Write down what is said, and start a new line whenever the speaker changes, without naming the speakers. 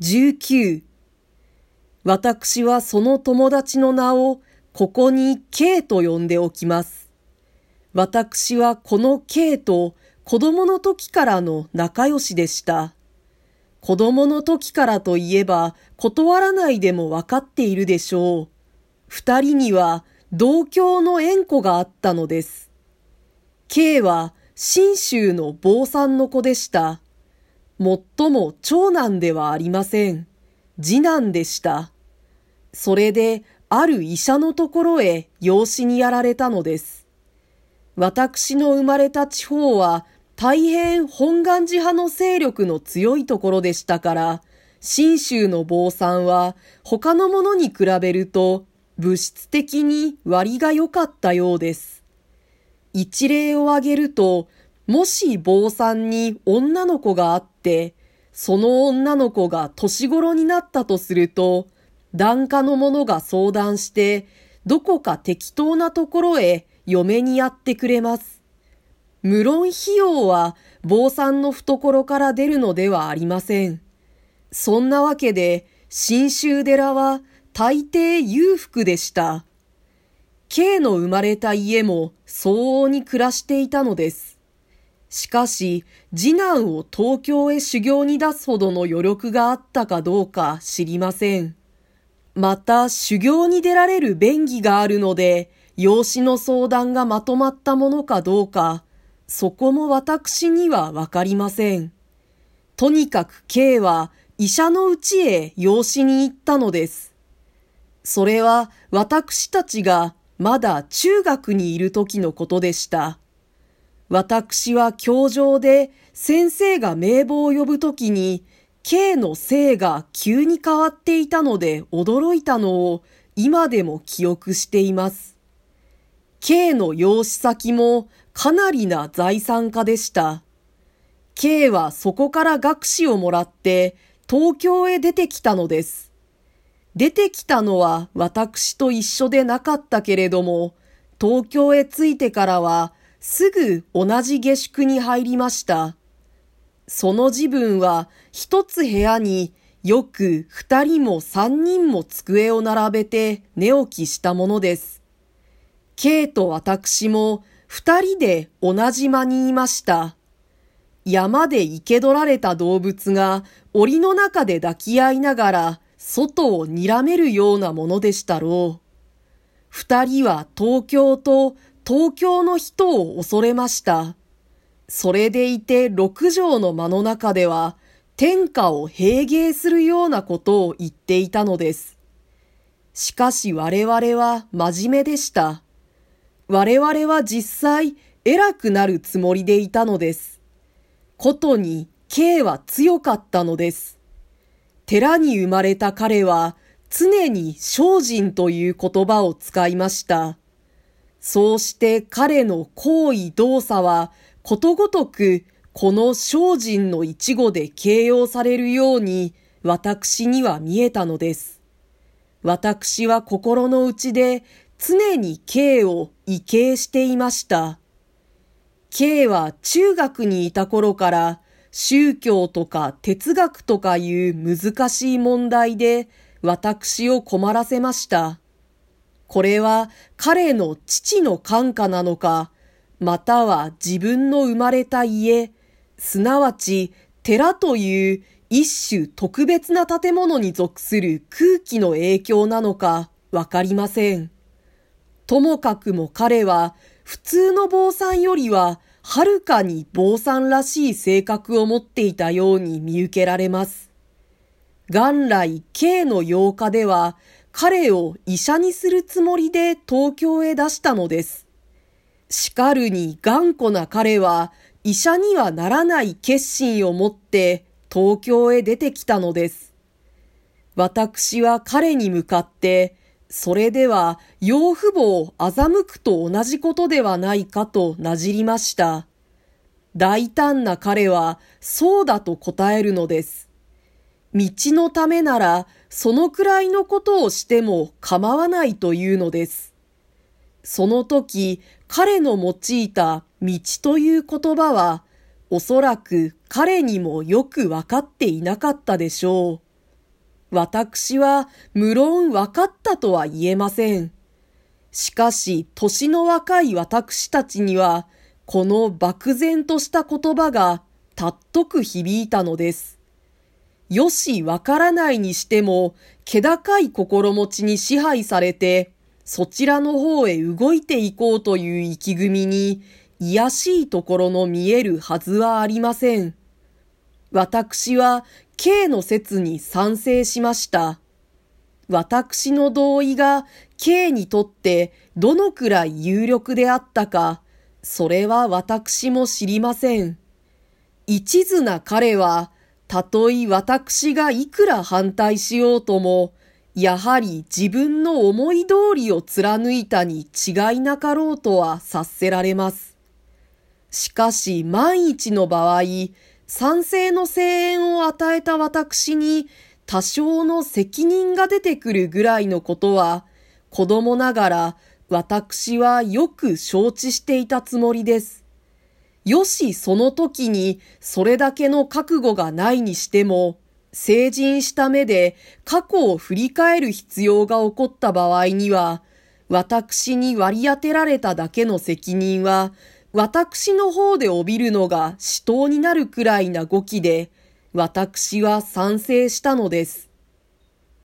19私はその友達の名をここに K と呼んでおきます。私はこの K と子供の時からの仲良しでした。子供の時からといえば断らないでもわかっているでしょう。二人には同郷の縁故があったのです。K は新州の坊さんの子でした。もっとも長男ではありません。次男でした。それで、ある医者のところへ養子にやられたのです。私の生まれた地方は大変本願寺派の勢力の強いところでしたから、新州の坊さんは他のものに比べると物質的に割が良かったようです。一例を挙げると、もし坊さんに女の子があって、その女の子が年頃になったとすると、檀家の者が相談して、どこか適当なところへ嫁にやってくれます。無論費用は坊さんの懐から出るのではありません。そんなわけで、新州寺は大抵裕福でした。K の生まれた家も相応に暮らしていたのです。しかし、次男を東京へ修行に出すほどの余力があったかどうか知りません。また、修行に出られる便宜があるので、養子の相談がまとまったものかどうか、そこも私にはわかりません。とにかく K は医者のうちへ養子に行ったのです。それは私たちがまだ中学にいる時のことでした。私は教場で先生が名簿を呼ぶときに K の姓が急に変わっていたので驚いたのを今でも記憶しています。K の養子先もかなりな財産家でした。K はそこから学士をもらって東京へ出てきたのです。出てきたのは私と一緒でなかったけれども、東京へ着いてからはすぐ同じ下宿に入りました。その自分は一つ部屋によく二人も三人も机を並べて寝起きしたものです。K と私も二人で同じ間にいました。山で生け取られた動物が檻の中で抱き合いながら外を睨めるようなものでしたろう。二人は東京と東京の人を恐れました。それでいて六条の間の中では天下を平芸するようなことを言っていたのです。しかし我々は真面目でした。我々は実際偉くなるつもりでいたのです。ことに K は強かったのです。寺に生まれた彼は常に精進という言葉を使いました。そうして彼の行為動作はことごとくこの精進の一語で形容されるように私には見えたのです。私は心の内で常に K を畏敬していました。K は中学にいた頃から宗教とか哲学とかいう難しい問題で私を困らせました。これは彼の父の感化なのか、または自分の生まれた家、すなわち寺という一種特別な建物に属する空気の影響なのかわかりません。ともかくも彼は普通の坊さんよりははるかに坊さんらしい性格を持っていたように見受けられます。元来 K の8日では彼を医者にするつもりで東京へ出したのです。しかるに頑固な彼は医者にはならない決心を持って東京へ出てきたのです。私は彼に向かって、それでは養父母を欺くと同じことではないかとなじりました。大胆な彼はそうだと答えるのです。道のためならそのくらいのことをしても構わないというのです。その時、彼の用いた道という言葉は、おそらく彼にもよくわかっていなかったでしょう。私は無論分かったとは言えません。しかし、年の若い私たちには、この漠然とした言葉がたっとく響いたのです。よし、わからないにしても、気高い心持ちに支配されて、そちらの方へ動いていこうという意気組みに、癒しいところの見えるはずはありません。私は K の説に賛成しました。私の同意が K にとってどのくらい有力であったか、それは私も知りません。一途な彼は、たとえ私がいくら反対しようとも、やはり自分の思い通りを貫いたに違いなかろうとは察せられます。しかし万一の場合、賛成の声援を与えた私に多少の責任が出てくるぐらいのことは、子供ながら私はよく承知していたつもりです。よしその時にそれだけの覚悟がないにしても、成人した目で過去を振り返る必要が起こった場合には、私に割り当てられただけの責任は、私の方で帯びるのが死闘になるくらいな語気で、私は賛成したのです。